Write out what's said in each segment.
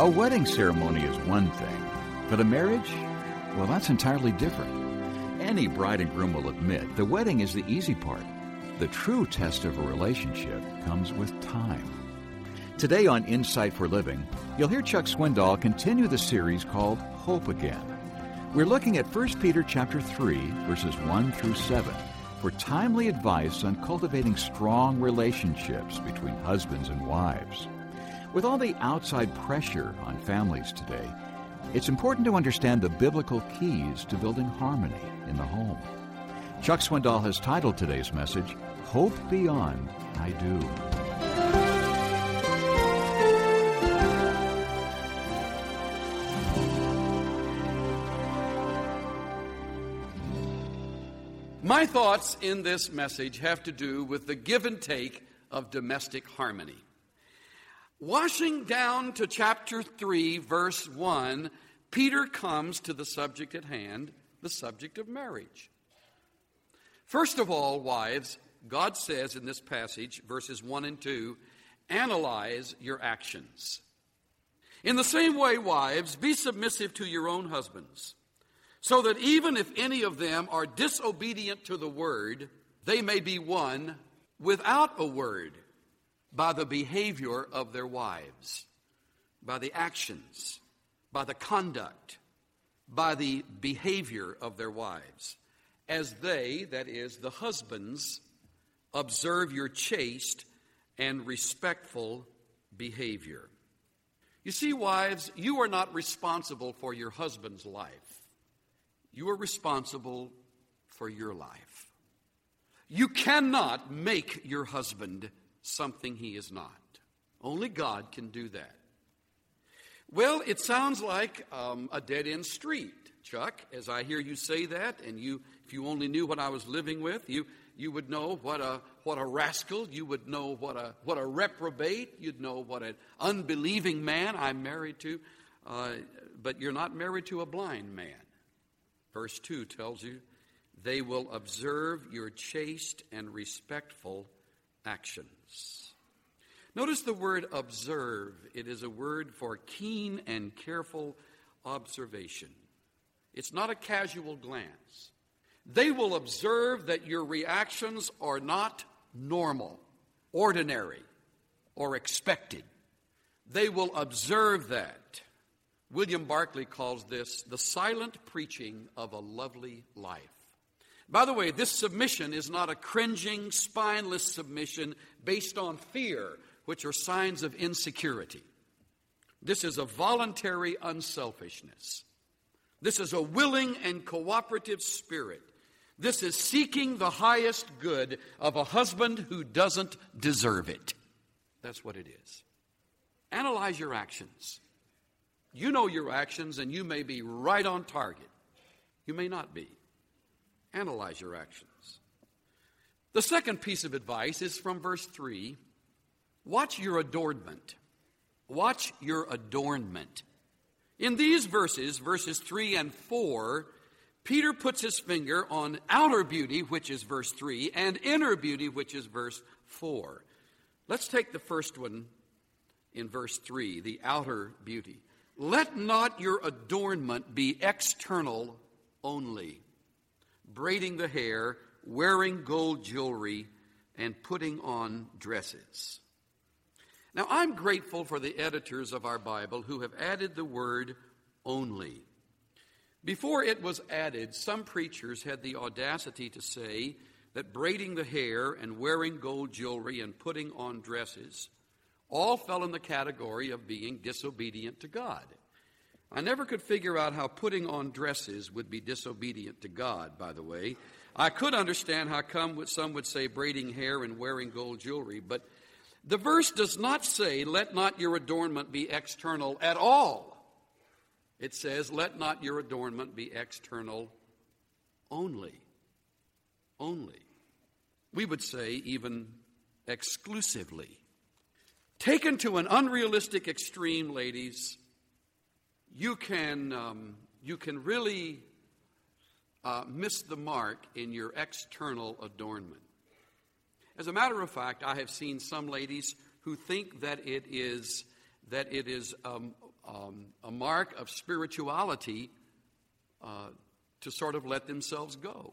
A wedding ceremony is one thing, but a marriage? Well, that's entirely different. Any bride and groom will admit the wedding is the easy part. The true test of a relationship comes with time. Today on Insight for Living, you'll hear Chuck Swindoll continue the series called Hope Again. We're looking at 1 Peter chapter 3, verses 1 through 7, for timely advice on cultivating strong relationships between husbands and wives. With all the outside pressure on families today, it's important to understand the biblical keys to building harmony in the home. Chuck Swindoll has titled today's message, Hope Beyond I Do. My thoughts in this message have to do with the give and take of domestic harmony. Washing down to chapter 3, verse 1, Peter comes to the subject at hand, the subject of marriage. First of all, wives, God says in this passage, verses 1 and 2, analyze your actions. In the same way, wives, be submissive to your own husbands, so that even if any of them are disobedient to the word, they may be won without a word by the behavior of their wives, by the actions, by the conduct, by the behavior of their wives, as they, that is, the husbands, observe your chaste and respectful behavior. You see, wives, you are not responsible for your husband's life. You are responsible for your life. You cannot make your husband something he is not. Only God can do that. Well, it sounds like um, a dead end street, Chuck, as I hear you say that, and you, if you only knew what I was living with, you, you would know what a, what a rascal, you would know what a, what a reprobate, you'd know what an unbelieving man I'm married to, uh, but you're not married to a blind man. Verse 2 tells you, they will observe your chaste and respectful actions. Notice the word observe. It is a word for keen and careful observation. It's not a casual glance. They will observe that your reactions are not normal, ordinary, or expected. They will observe that. William Barclay calls this the silent preaching of a lovely life. By the way, this submission is not a cringing, spineless submission based on fear, which are signs of insecurity. This is a voluntary unselfishness. This is a willing and cooperative spirit. This is seeking the highest good of a husband who doesn't deserve it. That's what it is. Analyze your actions. You know your actions, and you may be right on target. You may not be. Analyze your actions. The second piece of advice is from verse 3 Watch your adornment. Watch your adornment. In these verses, verses 3 and 4, Peter puts his finger on outer beauty, which is verse 3, and inner beauty, which is verse 4. Let's take the first one in verse 3, the outer beauty. Let not your adornment be external only braiding the hair, wearing gold jewelry, and putting on dresses. Now, I'm grateful for the editors of our Bible who have added the word only. Before it was added, some preachers had the audacity to say that braiding the hair and wearing gold jewelry and putting on dresses all fell in the category of being disobedient to God. I never could figure out how putting on dresses would be disobedient to God, by the way. I could understand how come some would say braiding hair and wearing gold jewelry, but the verse does not say, let not your adornment be external at all. It says, let not your adornment be external only. Only. We would say, even exclusively. Taken to an unrealistic extreme, ladies, you can, um, you can really uh, miss the mark in your external adornment. As a matter of fact, I have seen some ladies who think that it is that it is um, um, a mark of spirituality uh, to sort of let themselves go.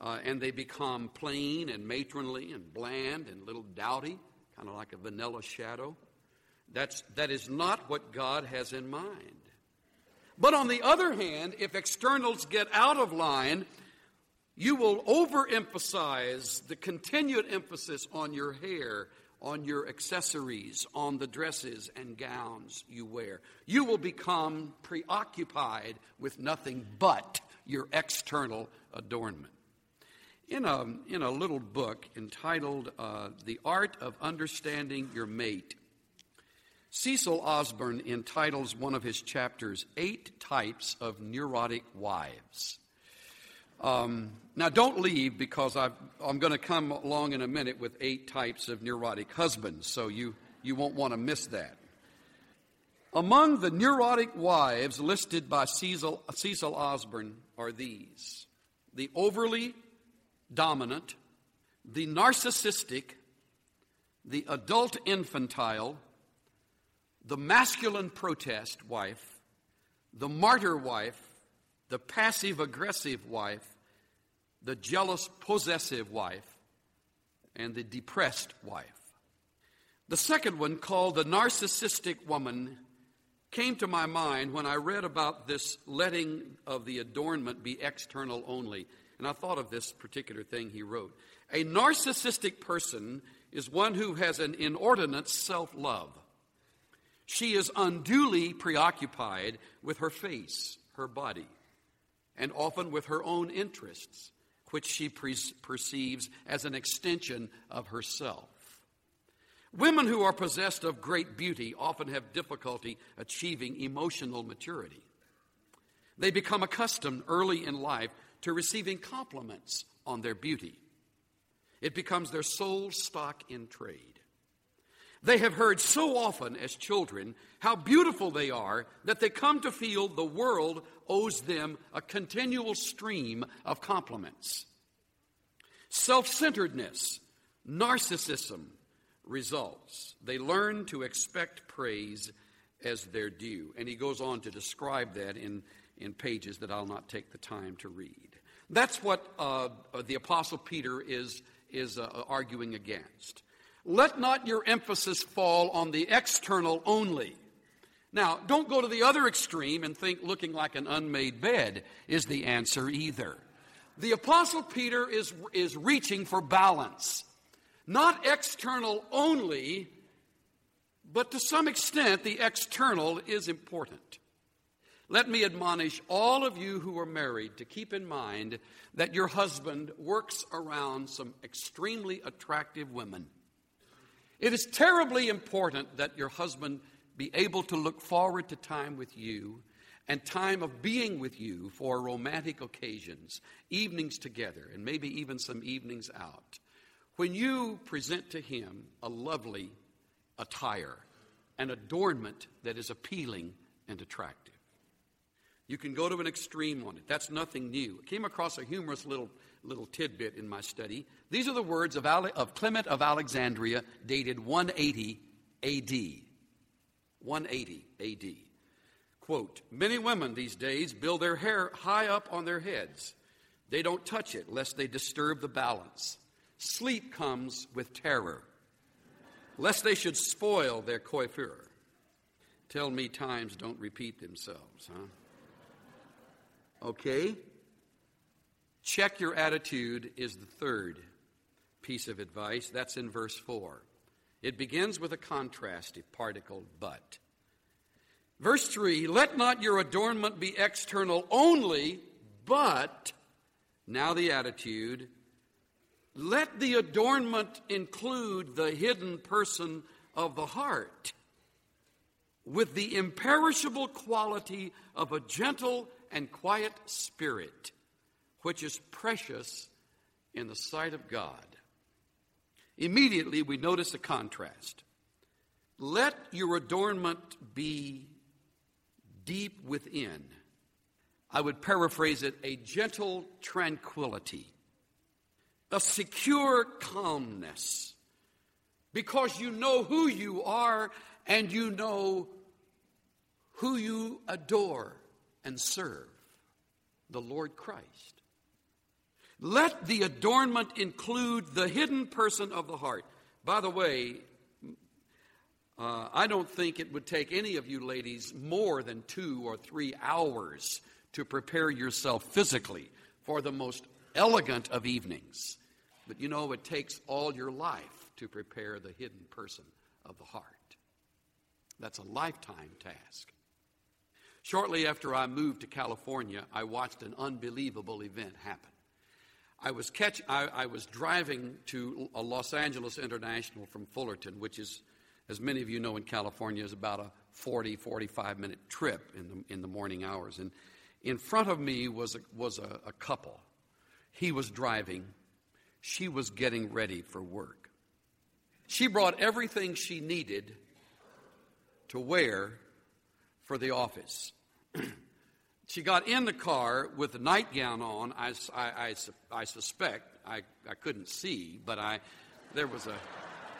Uh, and they become plain and matronly and bland and a little dowdy, kind of like a vanilla shadow. That's, that is not what God has in mind. But on the other hand, if externals get out of line, you will overemphasize the continued emphasis on your hair, on your accessories, on the dresses and gowns you wear. You will become preoccupied with nothing but your external adornment. In a, in a little book entitled uh, The Art of Understanding Your Mate, Cecil Osborne entitles one of his chapters, Eight Types of Neurotic Wives. Um, now, don't leave because i am going to come along in a minute with eight types of neurotic husbands, so you, you won't want to miss that. Among the neurotic wives listed by Cecil, Cecil Osborne are these the overly dominant, the narcissistic, the adult infantile, the masculine protest wife, the martyr wife, the passive aggressive wife, the jealous possessive wife, and the depressed wife. The second one, called the narcissistic woman, came to my mind when I read about this letting of the adornment be external only. And I thought of this particular thing he wrote. A narcissistic person is one who has an inordinate self love. She is unduly preoccupied with her face, her body, and often with her own interests, which she pre- perceives as an extension of herself. Women who are possessed of great beauty often have difficulty achieving emotional maturity. They become accustomed early in life to receiving compliments on their beauty. It becomes their sole stock in trade. They have heard so often as children how beautiful they are that they come to feel the world owes them a continual stream of compliments. Self centeredness, narcissism results. They learn to expect praise as their due. And he goes on to describe that in, in pages that I'll not take the time to read. That's what uh, the Apostle Peter is, is uh, arguing against. Let not your emphasis fall on the external only. Now, don't go to the other extreme and think looking like an unmade bed is the answer either. The Apostle Peter is, is reaching for balance. Not external only, but to some extent, the external is important. Let me admonish all of you who are married to keep in mind that your husband works around some extremely attractive women. It is terribly important that your husband be able to look forward to time with you and time of being with you for romantic occasions, evenings together, and maybe even some evenings out. When you present to him a lovely attire, an adornment that is appealing and attractive. You can go to an extreme on it. That's nothing new. I came across a humorous little little tidbit in my study. These are the words of, Ale- of Clement of Alexandria, dated 180 AD. 180 AD. Quote Many women these days build their hair high up on their heads. They don't touch it lest they disturb the balance. Sleep comes with terror, lest they should spoil their coiffure. Tell me times don't repeat themselves, huh? Okay? Check your attitude is the third piece of advice. That's in verse 4. It begins with a contrastive particle, but. Verse 3 Let not your adornment be external only, but, now the attitude, let the adornment include the hidden person of the heart with the imperishable quality of a gentle and quiet spirit which is precious in the sight of God. Immediately, we notice a contrast. Let your adornment be deep within. I would paraphrase it a gentle tranquility, a secure calmness, because you know who you are and you know who you adore and serve the Lord Christ. Let the adornment include the hidden person of the heart. By the way, uh, I don't think it would take any of you ladies more than two or three hours to prepare yourself physically for the most elegant of evenings. But you know, it takes all your life to prepare the hidden person of the heart. That's a lifetime task. Shortly after I moved to California, I watched an unbelievable event happen. I was, catch, I, I was driving to Los Angeles International from Fullerton, which is, as many of you know in California, is about a 40, 45 minute trip in the, in the morning hours. And in front of me was a, was a, a couple. He was driving, she was getting ready for work. She brought everything she needed to wear for the office. she got in the car with a nightgown on. I, I, I, I suspect, I, I couldn't see, but I, there, was a,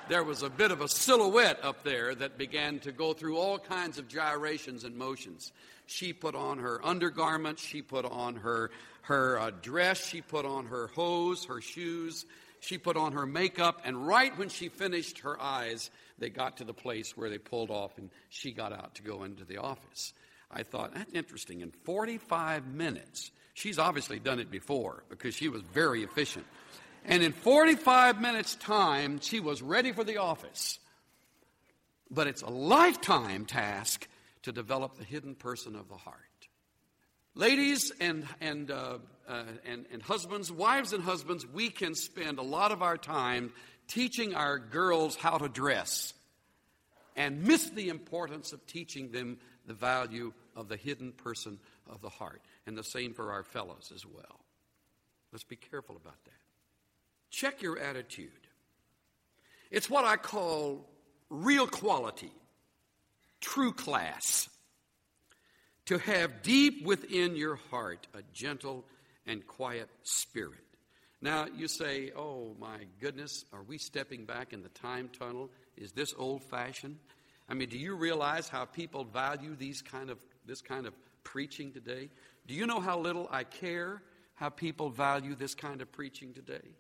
there was a bit of a silhouette up there that began to go through all kinds of gyrations and motions. She put on her undergarments, she put on her, her uh, dress, she put on her hose, her shoes, she put on her makeup, and right when she finished her eyes, they got to the place where they pulled off and she got out to go into the office. I thought, that's interesting. In 45 minutes, she's obviously done it before because she was very efficient. And in 45 minutes' time, she was ready for the office. But it's a lifetime task to develop the hidden person of the heart. Ladies and, and, uh, uh, and, and husbands, wives and husbands, we can spend a lot of our time teaching our girls how to dress and miss the importance of teaching them the value of the hidden person of the heart. And the same for our fellows as well. Let's be careful about that. Check your attitude. It's what I call real quality, true class. To have deep within your heart a gentle and quiet spirit. Now, you say, oh my goodness, are we stepping back in the time tunnel? Is this old fashioned? I mean, do you realize how people value these kind of, this kind of preaching today? Do you know how little I care how people value this kind of preaching today?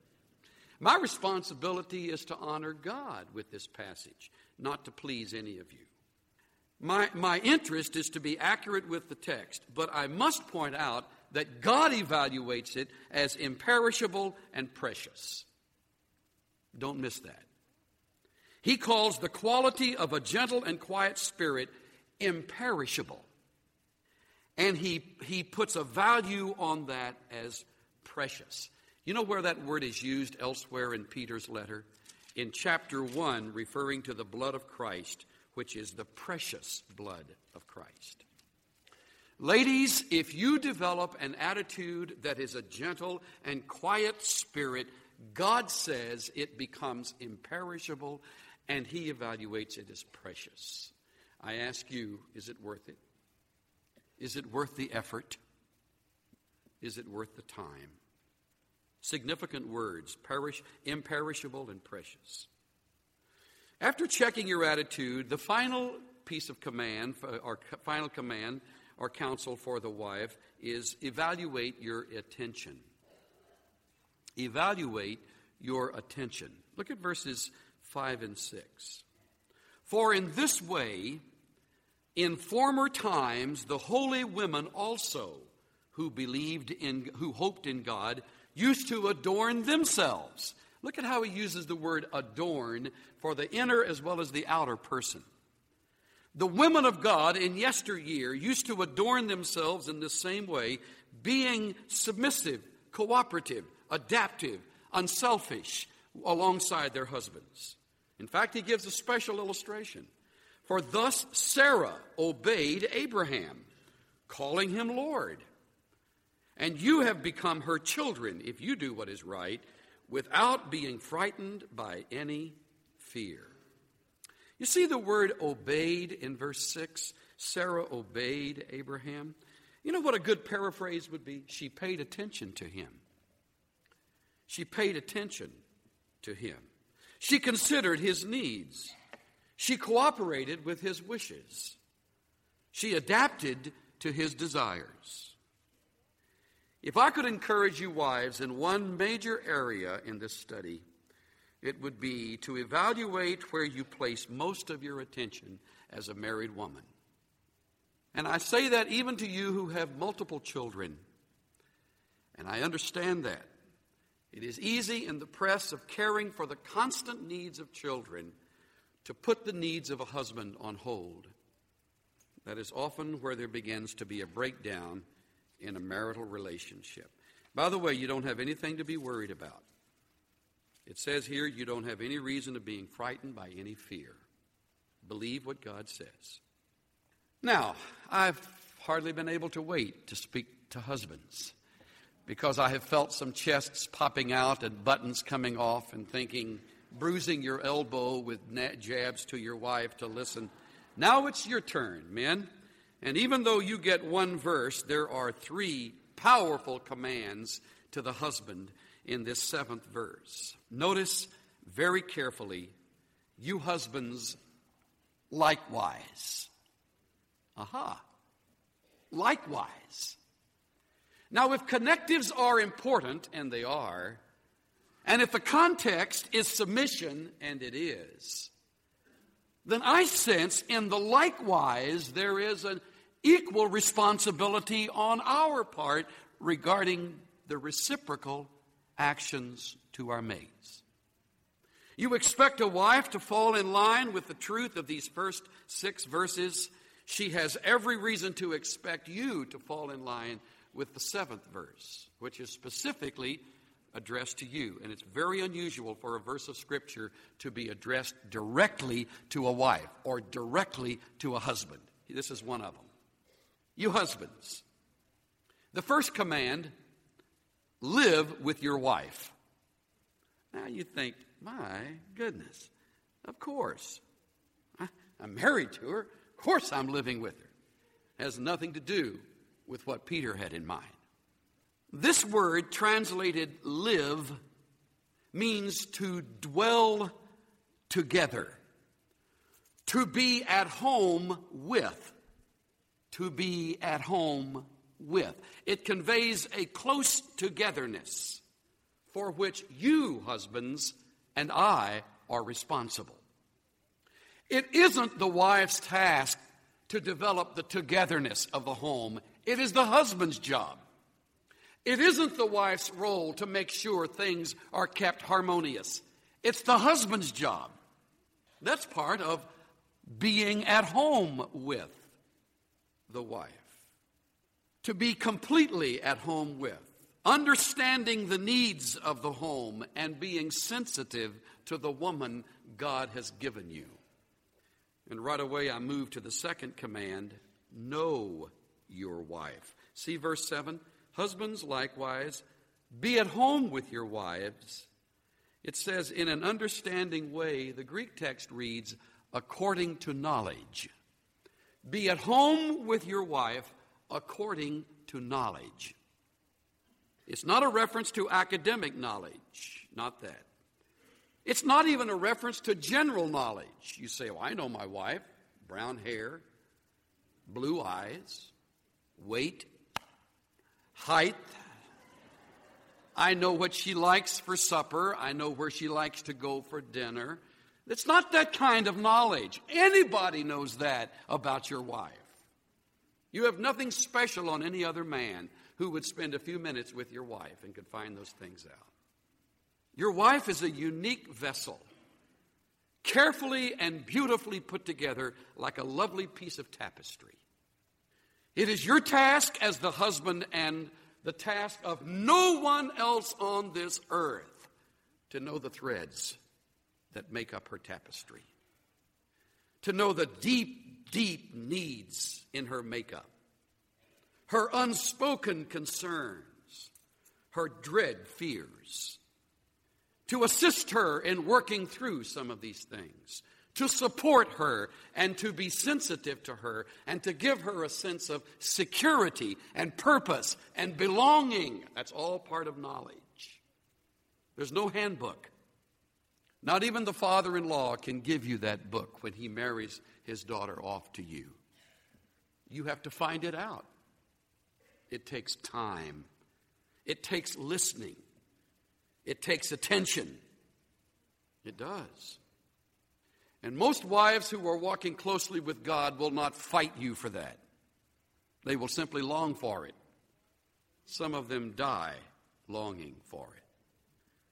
My responsibility is to honor God with this passage, not to please any of you. My, my interest is to be accurate with the text, but I must point out that God evaluates it as imperishable and precious. Don't miss that. He calls the quality of a gentle and quiet spirit imperishable. And he, he puts a value on that as precious. You know where that word is used elsewhere in Peter's letter? In chapter 1, referring to the blood of Christ, which is the precious blood of Christ. Ladies, if you develop an attitude that is a gentle and quiet spirit, God says it becomes imperishable and He evaluates it as precious. I ask you, is it worth it? Is it worth the effort? Is it worth the time? Significant words, perish, imperishable and precious. After checking your attitude, the final piece of command, or final command, or counsel for the wife is evaluate your attention. Evaluate your attention. Look at verses 5 and 6. For in this way, in former times, the holy women also who believed in, who hoped in God, used to adorn themselves. Look at how he uses the word adorn for the inner as well as the outer person. The women of God in yesteryear used to adorn themselves in the same way, being submissive, cooperative, adaptive, unselfish alongside their husbands. In fact, he gives a special illustration. For thus Sarah obeyed Abraham, calling him Lord. And you have become her children if you do what is right, without being frightened by any fear. You see the word obeyed in verse 6? Sarah obeyed Abraham. You know what a good paraphrase would be? She paid attention to him. She paid attention to him. She considered his needs. She cooperated with his wishes. She adapted to his desires. If I could encourage you, wives, in one major area in this study, it would be to evaluate where you place most of your attention as a married woman. And I say that even to you who have multiple children. And I understand that. It is easy in the press of caring for the constant needs of children to put the needs of a husband on hold. That is often where there begins to be a breakdown in a marital relationship. By the way, you don't have anything to be worried about. It says here you don't have any reason of being frightened by any fear. Believe what God says. Now, I've hardly been able to wait to speak to husbands because I have felt some chests popping out and buttons coming off and thinking, bruising your elbow with jabs to your wife to listen. Now it's your turn, men. And even though you get one verse, there are three powerful commands to the husband in this seventh verse. Notice very carefully, you husbands likewise. Aha. Likewise. Now, if connectives are important, and they are, and if the context is submission, and it is, then I sense in the likewise there is an equal responsibility on our part regarding the reciprocal actions to our mates. You expect a wife to fall in line with the truth of these first six verses. She has every reason to expect you to fall in line with the seventh verse, which is specifically addressed to you. And it's very unusual for a verse of Scripture to be addressed directly to a wife or directly to a husband. This is one of them. You husbands, the first command live with your wife. Now you think, my goodness, of course. I, am married to her. Of course I'm living with her. It has nothing to do with what Peter had in mind. This word, translated live, means to dwell together, to be at home with, to be at home with. It conveys a close togetherness for which you, husbands, and I are responsible. It isn't the wife's task to develop the togetherness of the home. It is the husband's job. It isn't the wife's role to make sure things are kept harmonious. It's the husband's job. That's part of being at home with the wife. To be completely at home with, understanding the needs of the home and being sensitive to the woman God has given you. And right away, I move to the second command know your wife. See verse 7? Husbands, likewise, be at home with your wives. It says, in an understanding way, the Greek text reads, according to knowledge. Be at home with your wife according to knowledge. It's not a reference to academic knowledge, not that. It's not even a reference to general knowledge. You say, Well, I know my wife, brown hair, blue eyes, weight, height. I know what she likes for supper. I know where she likes to go for dinner. It's not that kind of knowledge. Anybody knows that about your wife. You have nothing special on any other man who would spend a few minutes with your wife and could find those things out. Your wife is a unique vessel, carefully and beautifully put together like a lovely piece of tapestry. It is your task as the husband and the task of no one else on this earth to know the threads that make up her tapestry, to know the deep, deep needs in her makeup, her unspoken concerns, her dread fears, to assist her in working through some of these things, to support her and to be sensitive to her and to give her a sense of security and purpose and belonging. That's all part of knowledge. There's no handbook, Not even the father in law can give you that book when he marries his daughter off to you. You have to find it out. It takes time, it takes listening, it takes attention. It does. And most wives who are walking closely with God will not fight you for that. They will simply long for it. Some of them die longing for it.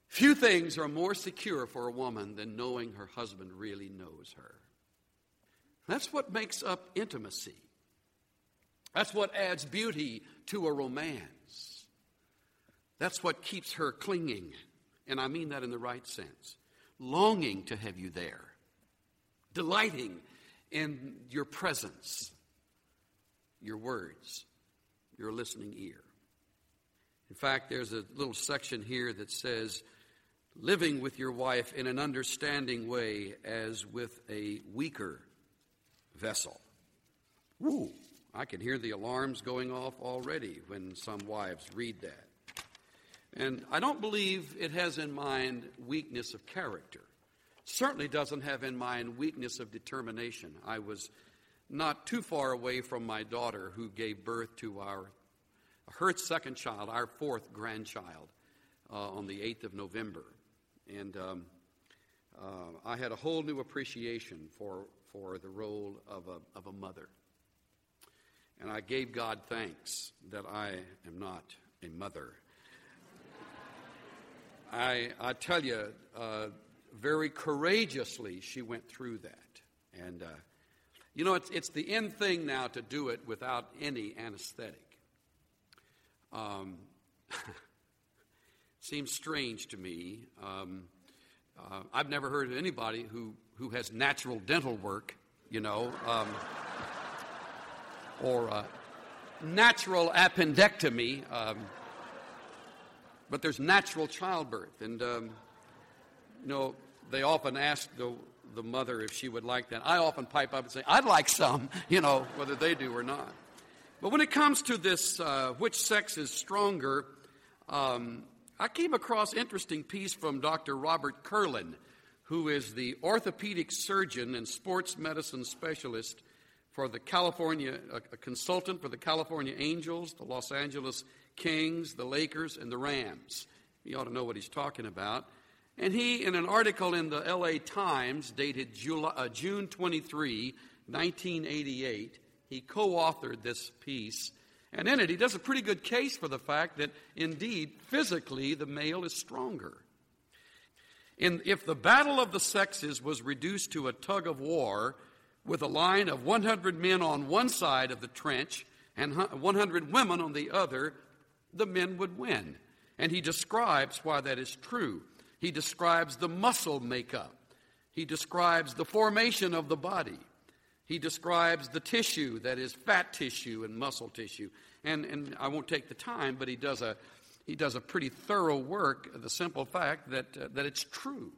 Few things are more secure for a woman than knowing her husband really knows her. That's what makes up intimacy. That's what adds beauty to a romance. That's what keeps her clinging, and I mean that in the right sense, longing to have you there, delighting in your presence, your words, your listening ear. In fact, there's a little section here that says, living with your wife in an understanding way as with a weaker vessel. Woo! I can hear the alarms going off already when some wives read that. And I don't believe it has in mind weakness of character. Certainly doesn't have in mind weakness of determination. I was not too far away from my daughter who gave birth to our her second child, our fourth grandchild, uh, on the 8th of November. And um, uh, I had a whole new appreciation for, for the role of a, of a mother. And I gave God thanks that I am not a mother. I, I tell you, uh, very courageously, she went through that. And, uh, you know, it's, it's the end thing now to do it without any anesthetic. Um, seems strange to me. Um, uh, I've never heard of anybody who, who has natural dental work, you know, um, or uh, natural appendectomy, um, but there's natural childbirth. And, um, you know, they often ask the, the mother if she would like that. I often pipe up and say, I'd like some, you know, whether they do or not. But when it comes to this, uh, which sex is stronger, um, I came across interesting piece from Dr. Robert Kerlan, who is the orthopedic surgeon and sports medicine specialist for the California, a, a consultant for the California Angels, the Los Angeles Kings, the Lakers, and the Rams. You ought to know what he's talking about. And he, in an article in the LA Times dated July, uh, June 23, 1988, he co authored this piece and in it, he does a pretty good case for the fact that indeed, physically, the male is stronger. In, if the battle of the sexes was reduced to a tug of war with a line of 100 men on one side of the trench and 100 women on the other, the men would win. And he describes why that is true. He describes the muscle makeup, he describes the formation of the body. He describes the tissue that is fat tissue and muscle tissue. And, and I won't take the time, but he does a, he does a pretty thorough work of the simple fact that, uh, that it's true.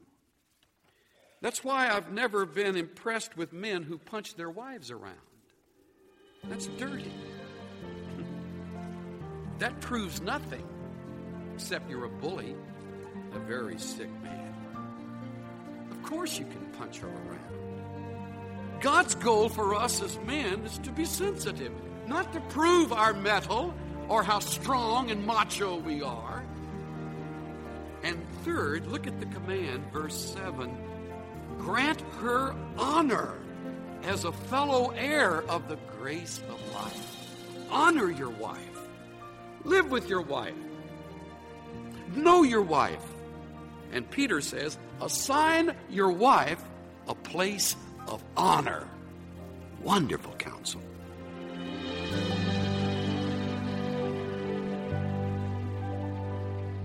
That's why I've never been impressed with men who punch their wives around. That's dirty. that proves nothing, except you're a bully, a very sick man. Of course, you can punch her around. God's goal for us as men is to be sensitive, not to prove our mettle or how strong and macho we are. And third, look at the command, verse 7 grant her honor as a fellow heir of the grace of life. Honor your wife, live with your wife, know your wife. And Peter says, assign your wife a place of honor. Wonderful counsel.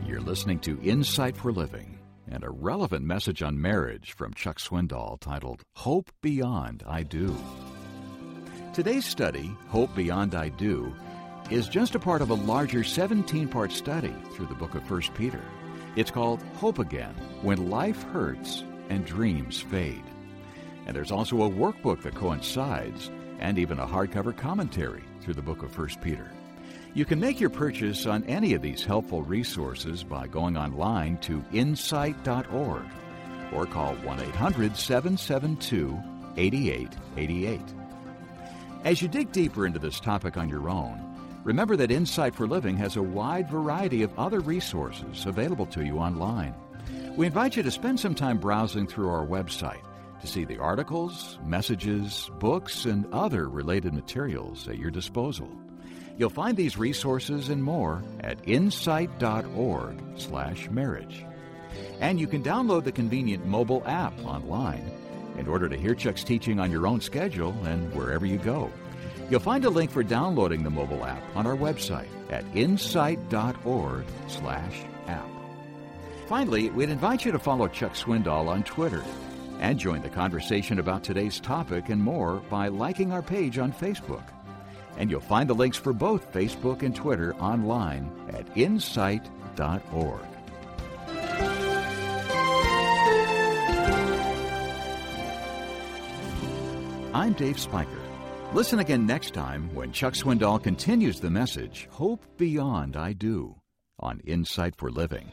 You're listening to Insight for Living and a relevant message on marriage from Chuck Swindoll titled Hope Beyond I Do. Today's study, Hope Beyond I Do, is just a part of a larger 17 part study through the book of 1 Peter. It's called Hope Again When Life Hurts and Dreams Fade. And there's also a workbook that coincides, and even a hardcover commentary through the book of 1 Peter. You can make your purchase on any of these helpful resources by going online to insight.org or call 1 800 772 8888. As you dig deeper into this topic on your own, remember that Insight for Living has a wide variety of other resources available to you online. We invite you to spend some time browsing through our website to see the articles, messages, books, and other related materials at your disposal. You'll find these resources and more at insight.org/marriage. And you can download the convenient mobile app online in order to hear Chuck's teaching on your own schedule and wherever you go. You'll find a link for downloading the mobile app on our website at insight.org/app. Finally, we'd invite you to follow Chuck Swindoll on Twitter and join the conversation about today's topic and more by liking our page on Facebook. And you'll find the links for both Facebook and Twitter online at insight.org. I'm Dave Spiker. Listen again next time when Chuck Swindoll continues the message Hope Beyond I Do on Insight for Living.